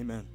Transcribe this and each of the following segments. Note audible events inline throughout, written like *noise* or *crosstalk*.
Amen.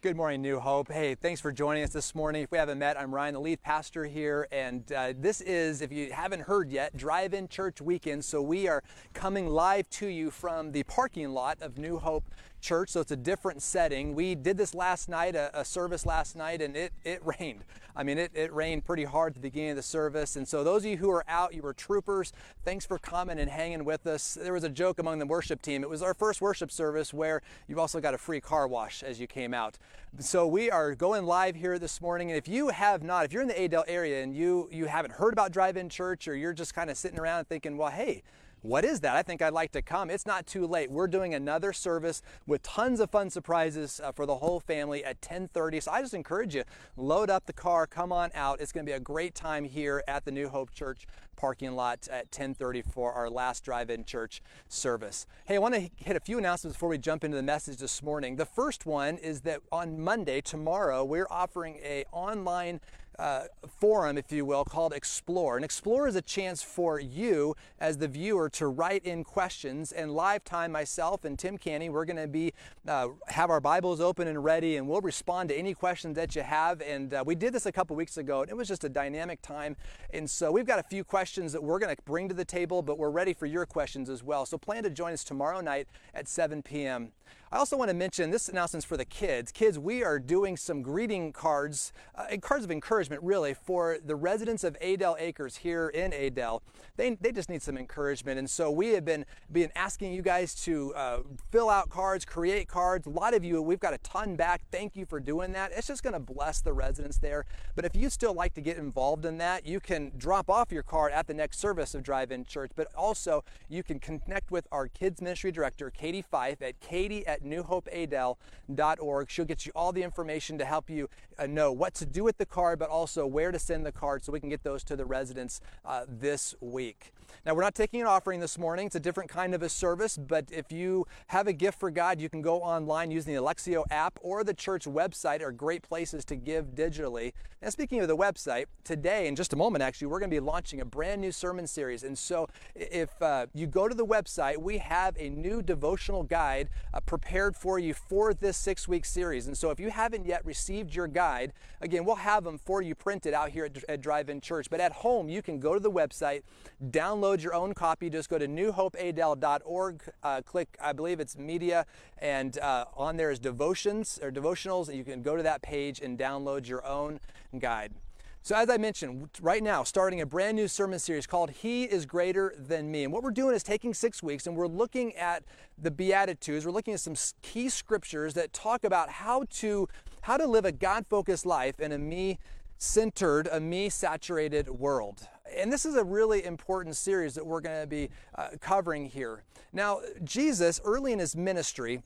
Good morning, New Hope. Hey, thanks for joining us this morning. If we haven't met, I'm Ryan, the lead pastor here, and uh, this is, if you haven't heard yet, Drive In Church Weekend. So we are coming live to you from the parking lot of New Hope church, so it's a different setting. We did this last night, a, a service last night, and it, it *laughs* rained. I mean, it, it rained pretty hard at the beginning of the service. And so, those of you who are out, you were troopers. Thanks for coming and hanging with us. There was a joke among the worship team. It was our first worship service where you've also got a free car wash as you came out. So, we are going live here this morning. And if you have not, if you're in the Adel area and you, you haven't heard about Drive In Church or you're just kind of sitting around thinking, well, hey, what is that? I think I'd like to come. It's not too late. We're doing another service with tons of fun surprises uh, for the whole family at 10:30. So I just encourage you, load up the car, come on out. It's going to be a great time here at the New Hope Church parking lot at 10:30 for our last drive-in church service. Hey, I want to hit a few announcements before we jump into the message this morning. The first one is that on Monday, tomorrow, we're offering a online uh, forum, if you will, called Explore. And Explore is a chance for you as the viewer to write in questions. And live time, myself and Tim Canny, we're going to be uh, have our Bibles open and ready, and we'll respond to any questions that you have. And uh, we did this a couple weeks ago, and it was just a dynamic time. And so we've got a few questions that we're going to bring to the table, but we're ready for your questions as well. So plan to join us tomorrow night at 7 p.m. I also want to mention this announcement's for the kids. Kids, we are doing some greeting cards, uh, cards of encouragement really, for the residents of Adel Acres here in Adel. They, they just need some encouragement. And so we have been, been asking you guys to uh, fill out cards, create cards. A lot of you, we've got a ton back. Thank you for doing that. It's just going to bless the residents there. But if you still like to get involved in that, you can drop off your card at the next service of Drive In Church. But also, you can connect with our kids ministry director, Katie Fife, at katie at newhopeadel.org. She'll get you all the information to help you uh, know what to do with the card, but also where to send the card so we can get those to the residents uh, this week. Now, we're not taking an offering this morning. It's a different kind of a service, but if you have a gift for God, you can go online using the Lectio app or the church website are great places to give digitally. And speaking of the website, today, in just a moment, actually, we're going to be launching a brand new sermon series. And so if uh, you go to the website, we have a new devotional guide uh, prepared for you for this six week series. And so if you haven't yet received your guide, again, we'll have them for you printed out here at, at Drive In Church. But at home, you can go to the website, download your own copy, just go to newhopeadel.org, uh, click, I believe it's media, and uh, on there is devotions or devotionals, and you can go to that page and download your own guide. So, as I mentioned, right now, starting a brand new sermon series called He is Greater Than Me. And what we're doing is taking six weeks and we're looking at the Beatitudes. We're looking at some key scriptures that talk about how to, how to live a God focused life in a me centered, a me saturated world. And this is a really important series that we're going to be uh, covering here. Now, Jesus, early in his ministry,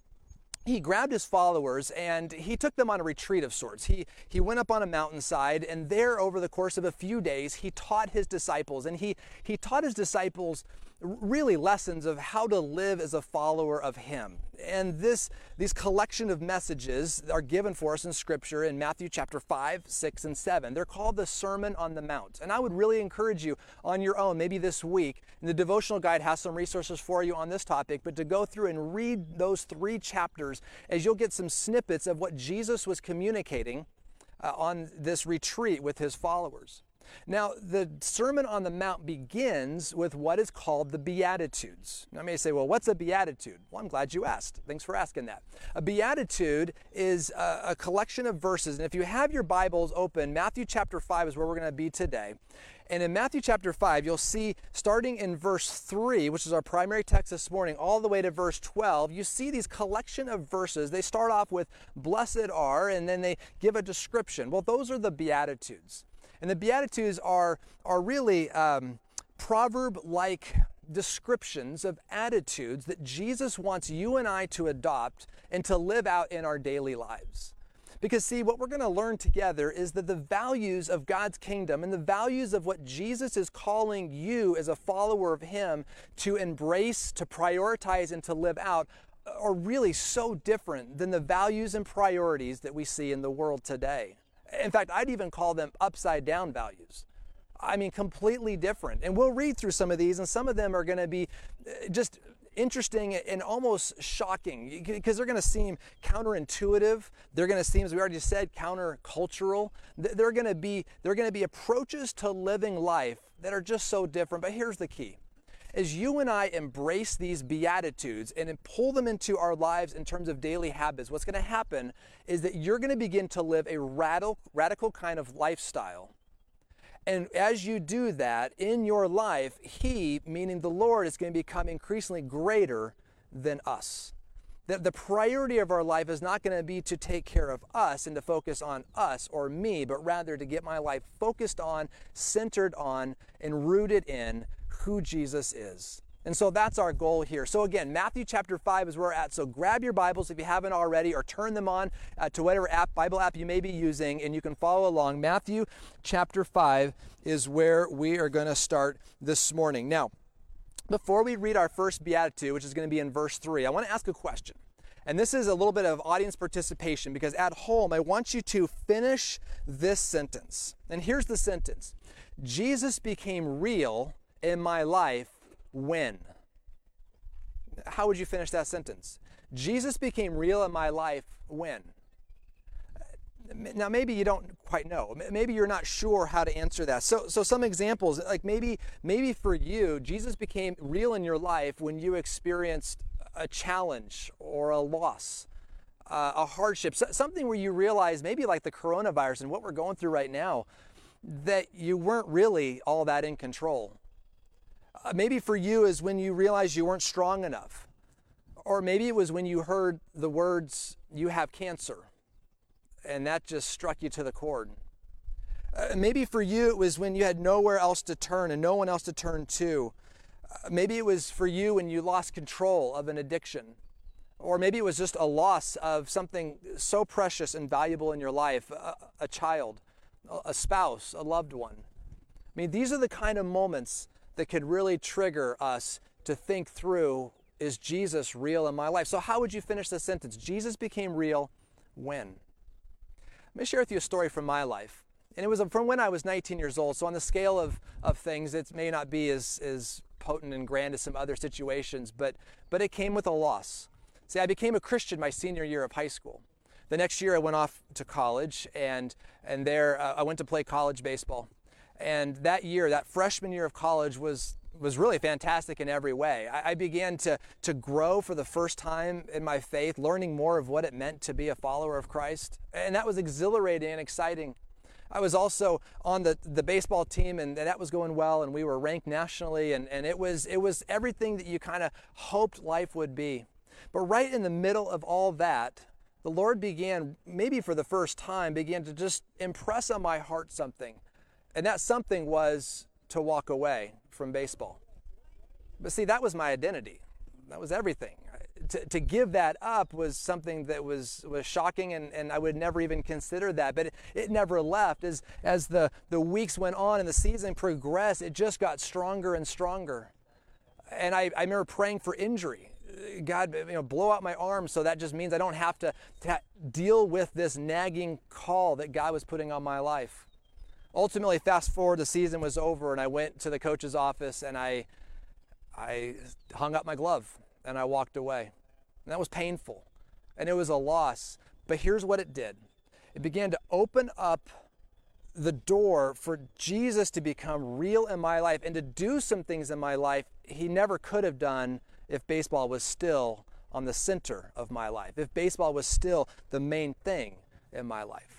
he grabbed his followers and he took them on a retreat of sorts. He, he went up on a mountainside, and there, over the course of a few days, he taught his disciples. And he, he taught his disciples really lessons of how to live as a follower of him. And this these collection of messages are given for us in scripture in Matthew chapter 5, 6 and 7. They're called the Sermon on the Mount. And I would really encourage you on your own maybe this week. And the devotional guide has some resources for you on this topic, but to go through and read those 3 chapters as you'll get some snippets of what Jesus was communicating uh, on this retreat with his followers. Now, the Sermon on the Mount begins with what is called the Beatitudes. Now, I may say, well, what's a Beatitude? Well, I'm glad you asked. Thanks for asking that. A Beatitude is a, a collection of verses. And if you have your Bibles open, Matthew chapter 5 is where we're going to be today. And in Matthew chapter 5, you'll see starting in verse 3, which is our primary text this morning, all the way to verse 12, you see these collection of verses. They start off with, Blessed are, and then they give a description. Well, those are the Beatitudes. And the Beatitudes are, are really um, proverb like descriptions of attitudes that Jesus wants you and I to adopt and to live out in our daily lives. Because, see, what we're going to learn together is that the values of God's kingdom and the values of what Jesus is calling you as a follower of Him to embrace, to prioritize, and to live out are really so different than the values and priorities that we see in the world today. In fact, I'd even call them upside down values. I mean, completely different. And we'll read through some of these, and some of them are going to be uh, just interesting and almost shocking because they're going to seem counterintuitive. They're going to seem, as we already said, countercultural. They're going to be they're going to be approaches to living life that are just so different. But here's the key. As you and I embrace these beatitudes and pull them into our lives in terms of daily habits, what's going to happen is that you're going to begin to live a radical, radical kind of lifestyle and as you do that in your life, He, meaning the Lord, is going to become increasingly greater than us. That the priority of our life is not going to be to take care of us and to focus on us or me, but rather to get my life focused on, centered on, and rooted in who Jesus is. And so that's our goal here. So again, Matthew chapter 5 is where we're at. So grab your Bibles if you haven't already, or turn them on uh, to whatever app, Bible app you may be using, and you can follow along. Matthew chapter 5 is where we are going to start this morning. Now, before we read our first beatitude, which is going to be in verse 3, I want to ask a question. And this is a little bit of audience participation because at home, I want you to finish this sentence. And here's the sentence Jesus became real in my life when? How would you finish that sentence? Jesus became real in my life when? Now, maybe you don't quite know. Maybe you're not sure how to answer that. So, so some examples, like maybe, maybe for you, Jesus became real in your life when you experienced a challenge or a loss, uh, a hardship, something where you realize, maybe like the coronavirus and what we're going through right now, that you weren't really all that in control. Uh, maybe for you is when you realized you weren't strong enough. Or maybe it was when you heard the words, you have cancer, and that just struck you to the cord. Uh, maybe for you it was when you had nowhere else to turn and no one else to turn to. Uh, maybe it was for you when you lost control of an addiction. Or maybe it was just a loss of something so precious and valuable in your life a, a child, a spouse, a loved one. I mean, these are the kind of moments that could really trigger us to think through is Jesus real in my life? So, how would you finish the sentence? Jesus became real when? Let me share with you a story from my life. And it was from when I was 19 years old. So, on the scale of, of things, it may not be as, as potent and grand as some other situations, but, but it came with a loss. See, I became a Christian my senior year of high school. The next year, I went off to college, and, and there uh, I went to play college baseball. And that year, that freshman year of college was was really fantastic in every way. I, I, began to, to grow for the first time in my faith, learning more of what it meant to be a follower of Christ. And that was exhilarating and exciting. I was also on the, the baseball team and that was going well and we were ranked nationally and, and it was it was everything that you kind of hoped life would be. But right in the middle of all that, the Lord began, maybe for the first time, began to just impress on my heart something and that something was to walk away from baseball. But see, that was my identity. That was everything. To, to give that up was something that was, was shocking, and, and I would never even consider that. But it, it never left. As, as the, the weeks went on and the season progressed, it just got stronger and stronger. And I, I remember praying for injury. God, you know, blow out my arm so that just means I don't have to, to deal with this nagging call that God was putting on my life ultimately, fast forward, the season was over, and I went to the coach's office and I, I hung up my glove and I walked away. And that was painful and it was a loss. But here's what it did it began to open up the door for Jesus to become real in my life and to do some things in my life he never could have done if baseball was still on the center of my life, if baseball was still the main thing in my life.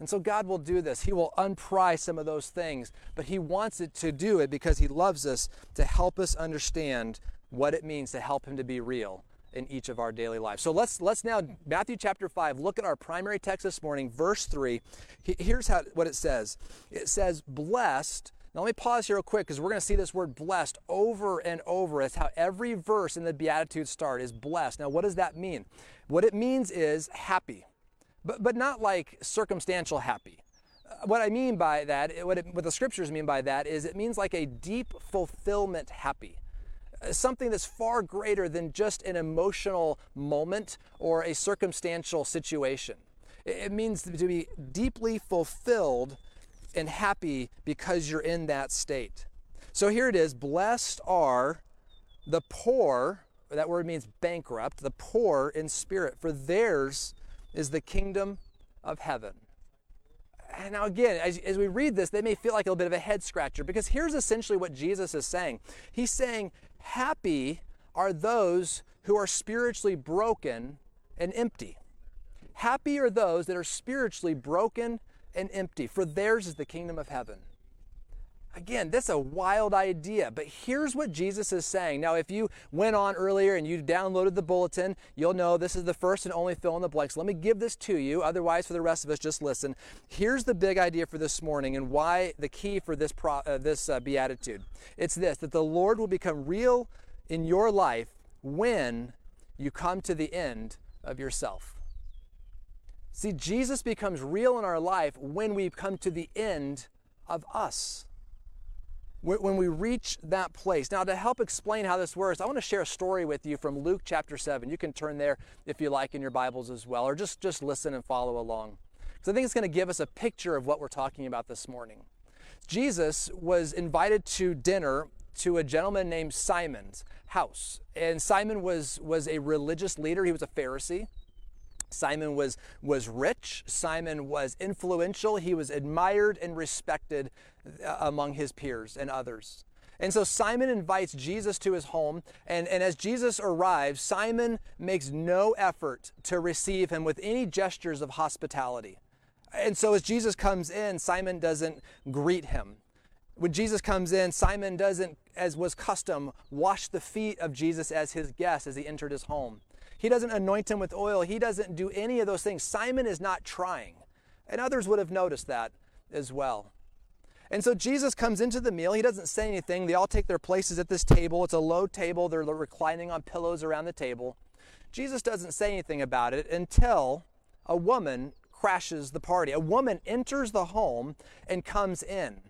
And so God will do this. He will unpry some of those things, but He wants it to do it because He loves us to help us understand what it means to help Him to be real in each of our daily lives. So let's let's now Matthew chapter 5 look at our primary text this morning verse 3. Here's how what it says. It says blessed now, let me pause here real quick because we're going to see this word blessed over and over. It's how every verse in the Beatitudes start is blessed. Now, what does that mean? What it means is happy but, but not like circumstantial happy. Uh, what I mean by that, what, it, what the scriptures mean by that, is it means like a deep fulfillment happy. Uh, something that's far greater than just an emotional moment or a circumstantial situation. It means to be deeply fulfilled and happy because you're in that state. So here it is Blessed are the poor that word means bankrupt, the poor in spirit, for theirs is the kingdom of heaven. And now, again, as, as we read this, they may feel like a little bit of a head scratcher because here's essentially what Jesus is saying. He's saying, Happy are those who are spiritually broken and empty. Happy are those that are spiritually broken and empty, for theirs is the kingdom of heaven. Again, that's a wild idea, but here's what Jesus is saying. Now, if you went on earlier and you downloaded the bulletin, you'll know this is the first and only fill in the blanks. Let me give this to you. Otherwise, for the rest of us, just listen. Here's the big idea for this morning and why the key for this, pro, uh, this uh, beatitude. It's this that the Lord will become real in your life when you come to the end of yourself. See, Jesus becomes real in our life when we come to the end of us when we reach that place. Now, to help explain how this works, I want to share a story with you from Luke chapter 7. You can turn there if you like in your Bibles as well, or just, just listen and follow along. Because I think it's going to give us a picture of what we're talking about this morning. Jesus was invited to dinner to a gentleman named Simon's house. And Simon was, was a religious leader, he was a Pharisee. Simon was, was rich. Simon was influential. He was admired and respected uh, among his peers and others. And so Simon invites Jesus to his home. And, and as Jesus arrives, Simon makes no effort to receive him with any gestures of hospitality. And so as Jesus comes in, Simon doesn't greet him. When Jesus comes in, Simon doesn't, as was custom, wash the feet of Jesus as his guest as he entered his home. He doesn't anoint him with oil. He doesn't do any of those things. Simon is not trying. And others would have noticed that as well. And so Jesus comes into the meal. He doesn't say anything. They all take their places at this table. It's a low table. They're reclining on pillows around the table. Jesus doesn't say anything about it until a woman crashes the party. A woman enters the home and comes in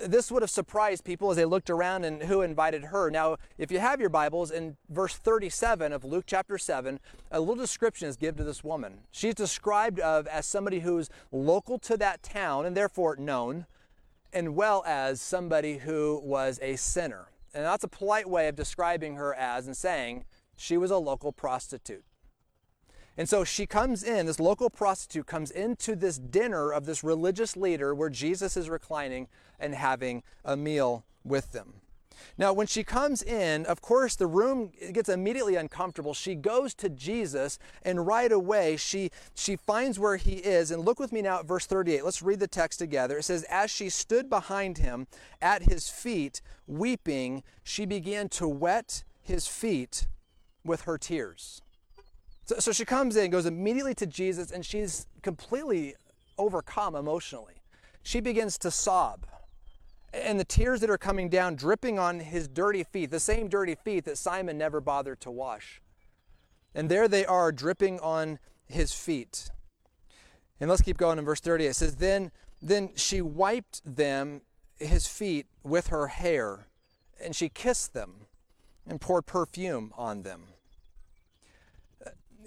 this would have surprised people as they looked around and who invited her. Now, if you have your Bibles, in verse 37 of Luke chapter 7, a little description is given to this woman. She's described of as somebody who's local to that town and therefore known, and well as somebody who was a sinner. And that's a polite way of describing her as and saying she was a local prostitute. And so she comes in, this local prostitute comes into this dinner of this religious leader where Jesus is reclining and having a meal with them. Now, when she comes in, of course, the room gets immediately uncomfortable. She goes to Jesus, and right away she, she finds where he is. And look with me now at verse 38. Let's read the text together. It says, As she stood behind him at his feet, weeping, she began to wet his feet with her tears. So, so she comes in, goes immediately to Jesus, and she's completely overcome emotionally. She begins to sob. And the tears that are coming down, dripping on his dirty feet, the same dirty feet that Simon never bothered to wash. And there they are, dripping on his feet. And let's keep going in verse 30. It says, Then, then she wiped them, his feet, with her hair, and she kissed them and poured perfume on them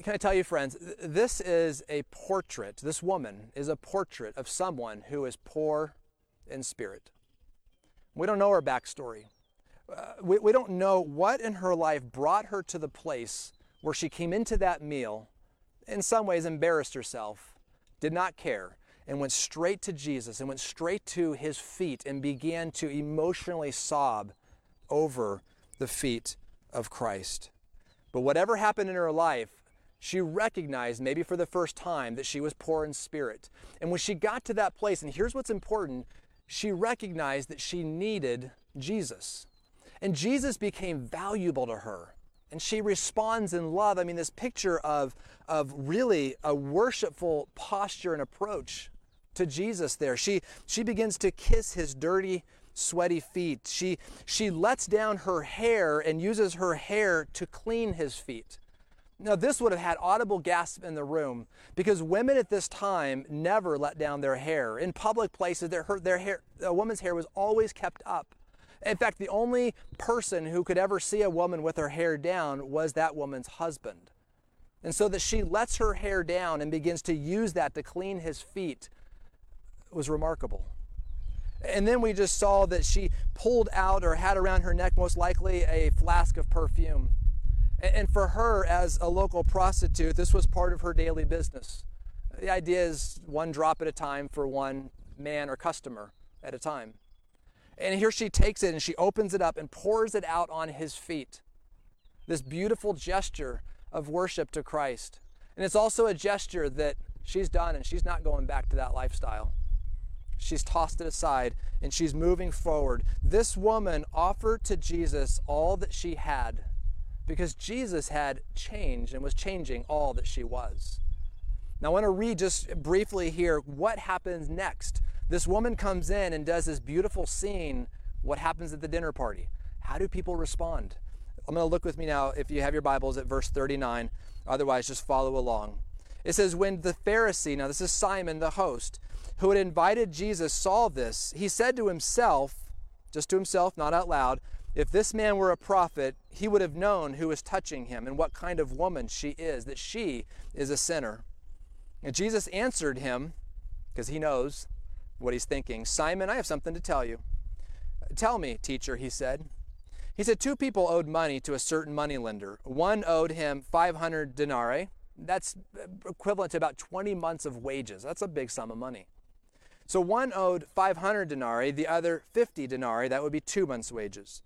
can I tell you, friends, this is a portrait, this woman is a portrait of someone who is poor in spirit. We don't know her backstory. Uh, we, we don't know what in her life brought her to the place where she came into that meal, in some ways embarrassed herself, did not care, and went straight to Jesus and went straight to his feet and began to emotionally sob over the feet of Christ. But whatever happened in her life, she recognized, maybe for the first time, that she was poor in spirit. And when she got to that place, and here's what's important, she recognized that she needed Jesus. And Jesus became valuable to her. And she responds in love. I mean, this picture of, of really a worshipful posture and approach to Jesus there. She, she begins to kiss his dirty, sweaty feet. She, she lets down her hair and uses her hair to clean his feet. Now, this would have had audible gasp in the room because women at this time never let down their hair. In public places, their, their hair, a woman's hair was always kept up. In fact, the only person who could ever see a woman with her hair down was that woman's husband. And so that she lets her hair down and begins to use that to clean his feet was remarkable. And then we just saw that she pulled out or had around her neck, most likely, a flask of perfume And for her, as a local prostitute, this was part of her daily business. The idea is one drop at a time for one man or customer at a time. And here she takes it and she opens it up and pours it out on his feet. This beautiful gesture of worship to Christ. And it's also a gesture that she's done and she's not going back to that lifestyle. She's tossed it aside and she's moving forward. This woman offered to Jesus all that she had because Jesus had changed and was changing all that she was. Now, I want to read just briefly here what happens next. This woman comes in and does this beautiful scene. What happens at the dinner party? How do people respond? I'm going to look with me now, if you have your Bibles, at verse 39. Otherwise, just follow along. It says, When the Pharisee, now this is Simon the host, who had invited Jesus, saw this, he said to himself, just to himself, not out loud, if this man were a prophet, he would have known who is touching him and what kind of woman she is, that she is a sinner. And Jesus answered him, because he knows what he's thinking Simon, I have something to tell you. Tell me, teacher, he said. He said, Two people owed money to a certain moneylender. One owed him 500 denarii. That's equivalent to about 20 months of wages. That's a big sum of money. So one owed 500 denarii, the other 50 denarii. That would be two months' wages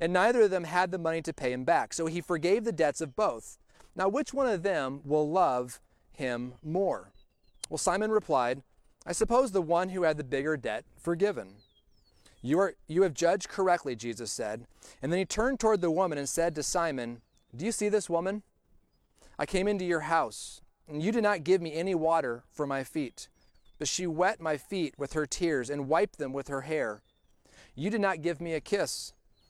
and neither of them had the money to pay him back. So he forgave the debts of both. Now, which one of them will love him more? Well, Simon replied, I suppose the one who had the bigger debt forgiven. You, are, you have judged correctly, Jesus said. And then he turned toward the woman and said to Simon, Do you see this woman? I came into your house, and you did not give me any water for my feet, but she wet my feet with her tears and wiped them with her hair. You did not give me a kiss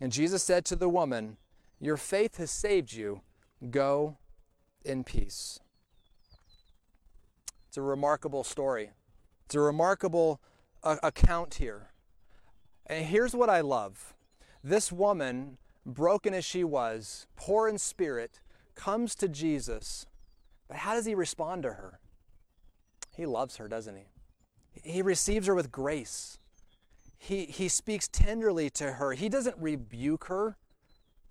And Jesus said to the woman, Your faith has saved you. Go in peace. It's a remarkable story. It's a remarkable uh, account here. And here's what I love this woman, broken as she was, poor in spirit, comes to Jesus. But how does he respond to her? He loves her, doesn't he? He receives her with grace he, he speaks tenderly to her. He doesn't rebuke her,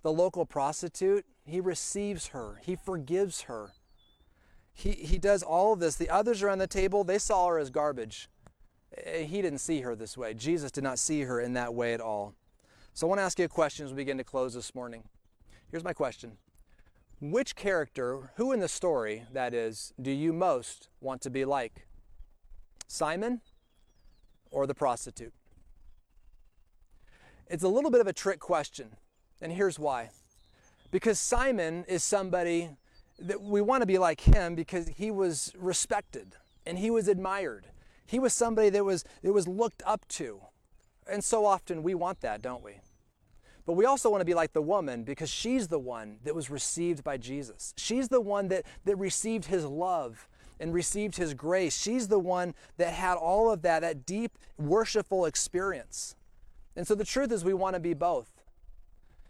the local prostitute. He receives her, he forgives her. He, he does all of this. The others are on the table, they saw her as garbage. Eh, he didn't see her this way. Jesus did not see her in that way at all. So I want to ask you a question as we begin to close this morning. Here's my question Which character, who in the story, that is, do you most want to be like? Simon or the prostitute? It's a little bit of a trick question, and here's why. Because Simon is somebody that we want to be like him because he was respected and he was admired. He was somebody that was, that was looked up to. And so often we want that, don't we? But we also want to be like the woman because she's the one that was received by Jesus. She's the one that, that received his love and received his grace. She's the one that had all of that, that deep worshipful experience. And so the truth is, we want to be both.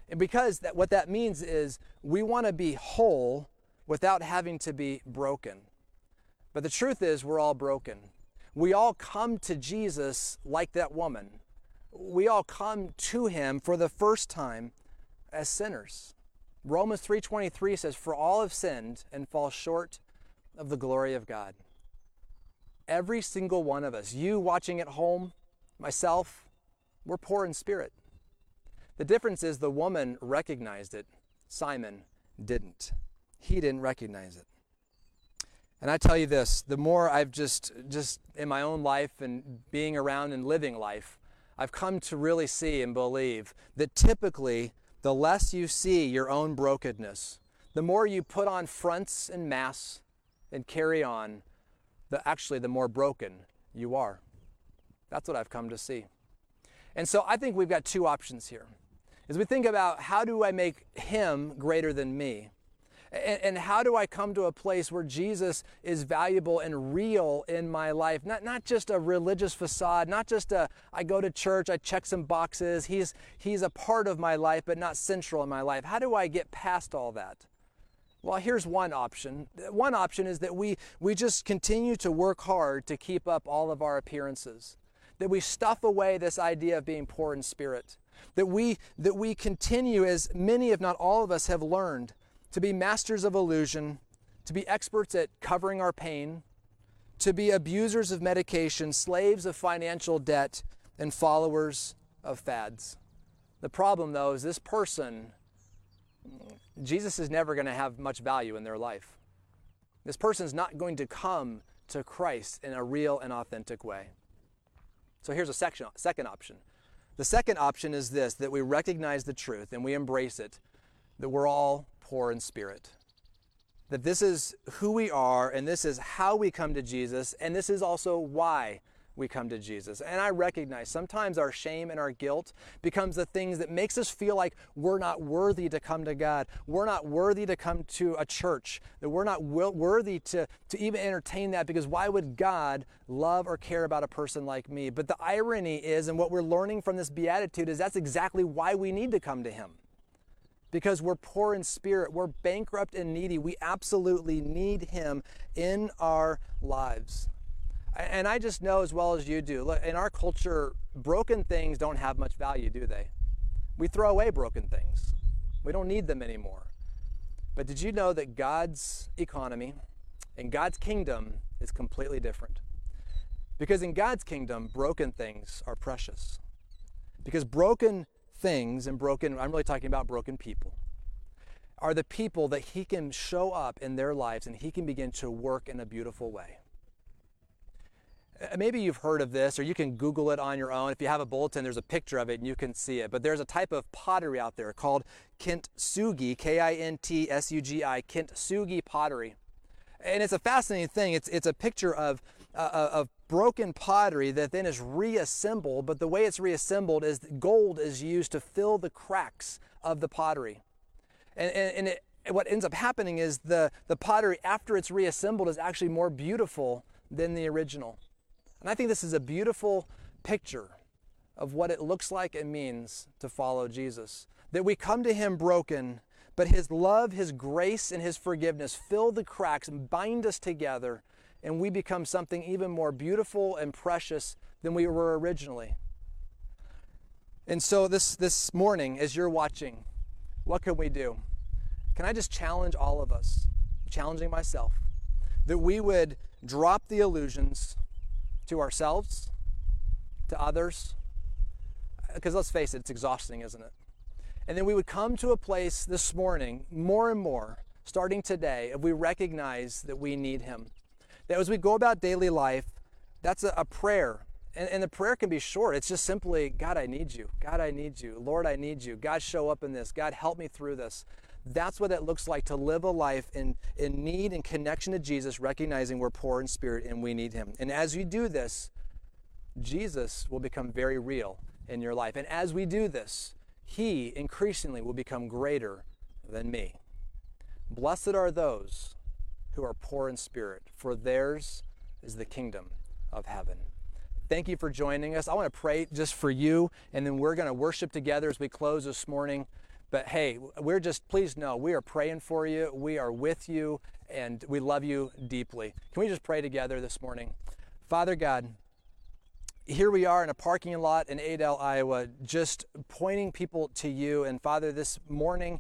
And because that, what that means is we want to be whole without having to be broken. But the truth is, we're all broken. We all come to Jesus like that woman. We all come to him for the first time as sinners. Romans 3:23 says for all have sinned and fall short of the glory of God. Every single one of us, you watching at home, myself, we're poor in spirit. The difference is the woman recognized it, Simon didn't. He didn't recognize it. And I tell you this, the more I've just just in my own life and being around and living life, I've come to really see and believe that typically the less you see your own brokenness, the more you put on fronts and masks and carry on, the actually the more broken you are. That's what I've come to see. And so I think we've got two options here. As we think about how do I make him greater than me? And, and, how do I come to a place where Jesus is valuable and real in my life? Not, not just a religious facade, not just a I go to church, I check some boxes. He's, he's a part of my life, but not central in my life. How do I get past all that? Well, here's one option. One option is that we, we just continue to work hard to keep up all of our appearances, that we stuff away this idea of being poor in spirit, that we, that we continue, as many, if not all of us, have learned, to be masters of illusion, to be experts at covering our pain, to be abusers of medication, slaves of financial debt, and followers of fads. The problem, though, is this person Jesus is never going to have much value in their life. This person is not going to come to Christ in a real and authentic way. So here's a section, second option. The second option is this that we recognize the truth and we embrace it, that we're all poor in spirit. That this is who we are and this is how we come to Jesus, and this is also why we come to Jesus. And I recognize sometimes our shame and our guilt becomes the things that makes us feel like we're not worthy to come to God. We're not worthy to come to a church. That we're not worthy to, to even entertain that because why would God love or care about a person like me? But the irony is, and what we're learning from this beatitude is that's exactly why we need to come to Him because we're poor in spirit, we're bankrupt and needy. We absolutely need Him in our lives. And I just know as well as you do, look, in our culture, broken things don't have much value, do they? We throw away broken things. We don't need them anymore. But did you know that God's economy and God's kingdom is completely different? Because in God's kingdom, broken things are precious. Because broken things and broken, I'm really talking about broken people, are the people that He can show up in their lives and He can begin to work in a beautiful way. Uh, maybe you've heard of this, or you can Google it on your own. If you have a bulletin, there's a picture of it and you can see it. But there's a type of pottery out there called kintsugi, K I N T S U G I, kintsugi pottery. And it's a fascinating thing. It's, it's a picture of, uh, uh, of broken pottery that then is reassembled, but the way it's reassembled is gold is used to fill the cracks of the pottery. And, and, and it, what ends up happening is the, the pottery, after it's reassembled, is actually more beautiful than the original. And I think this is a beautiful picture of what it looks like and means to follow Jesus. That we come to Him broken, but His love, His grace, and His forgiveness fill the cracks and bind us together, and we become something even more beautiful and precious than we were originally. And so, this, this morning, as you're watching, what can we do? Can I just challenge all of us, challenging myself, that we would drop the illusions to ourselves, to others. Because let's face it, it's exhausting, isn't it? And then we would come to a place this morning, more and more, starting today, if we recognize that we need Him. That as we go about daily life, that's a, a prayer. And, and the prayer can be short. It's just simply, God, I need you. God, I need you. Lord, I need you. God, show up in this. God, help me through this. That's what it looks like to live a life in, in need and connection to Jesus, recognizing we're poor in spirit and we need Him. And as you do this, Jesus will become very real in your life. And as we do this, He increasingly will become greater than me. Blessed are those who are poor in spirit, for theirs is the kingdom of heaven. Thank you for joining us. I want to pray just for you, and then we're going to worship together as we close this morning. But hey, we're just, please know, we are praying for you. We are with you, and we love you deeply. Can we just pray together this morning? Father God, here we are in a parking lot in Adel, Iowa, just pointing people to you. And Father, this morning,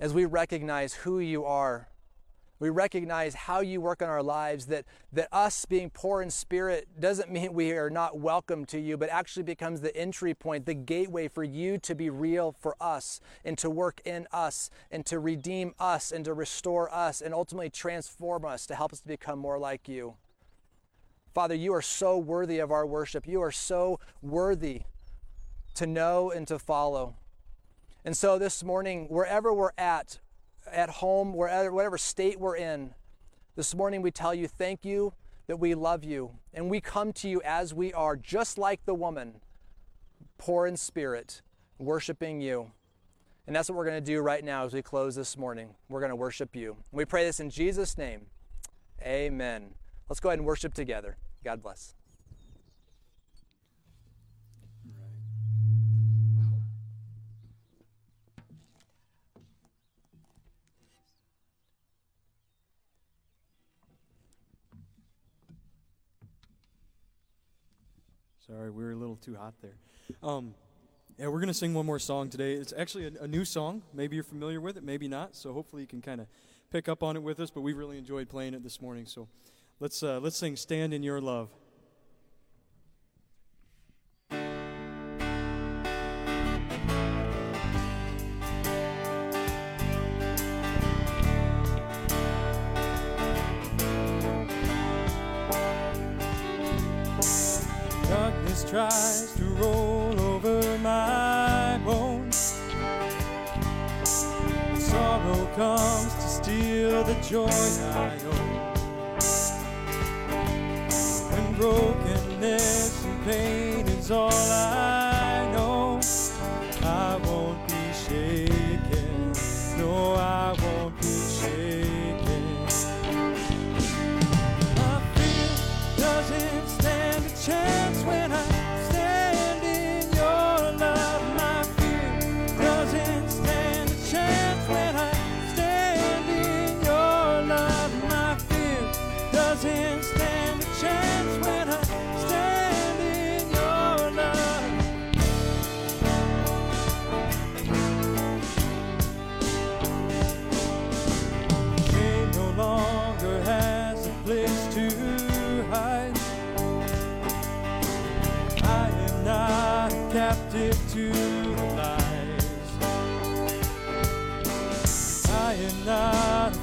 as we recognize who you are, we recognize how you work in our lives, that, that us being poor in spirit doesn't *laughs* mean we are not welcome to you, but actually becomes the entry point, the gateway for you to be real for us and to work in us and to redeem us and to restore us and ultimately transform us to help us to become more like you. Father, you are so worthy of our worship. You are so worthy to know and to follow. And so this morning, wherever we're at, at home, wherever, whatever state we're in, this morning we tell you thank you that we love you. And we come to you as we are, just like the woman, poor in spirit, worshiping you. And that's what we're going to do right now as we close this morning. We're going to worship you. We pray this in Jesus' name. Amen. Let's go ahead and worship together. God bless. Sorry, we were a little too hot there. Um, yeah, we're going to sing one more song today. It's actually a, a, new song. Maybe you're familiar with it, maybe not. So hopefully you can kind of pick up on it with us. But we really enjoyed playing it this morning. So let's uh, let's sing "Stand in Your Love." Tries to roll over my bones. Sorrow comes to steal the joy I own. When brokenness and pain is all I know, I won't be shaken. No, I won't be shaken. My fear doesn't stand a chance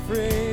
not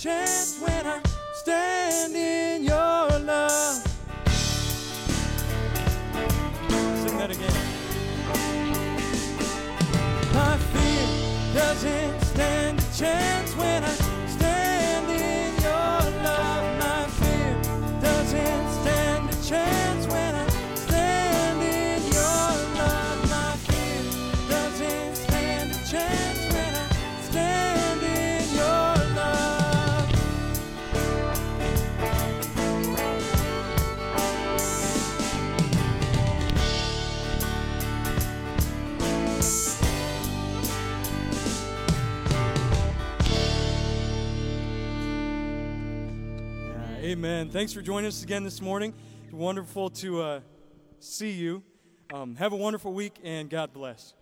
chance when I stand in Amen. Thanks for joining us again this morning. Wonderful to uh, see you. Um, have a wonderful week, and God bless.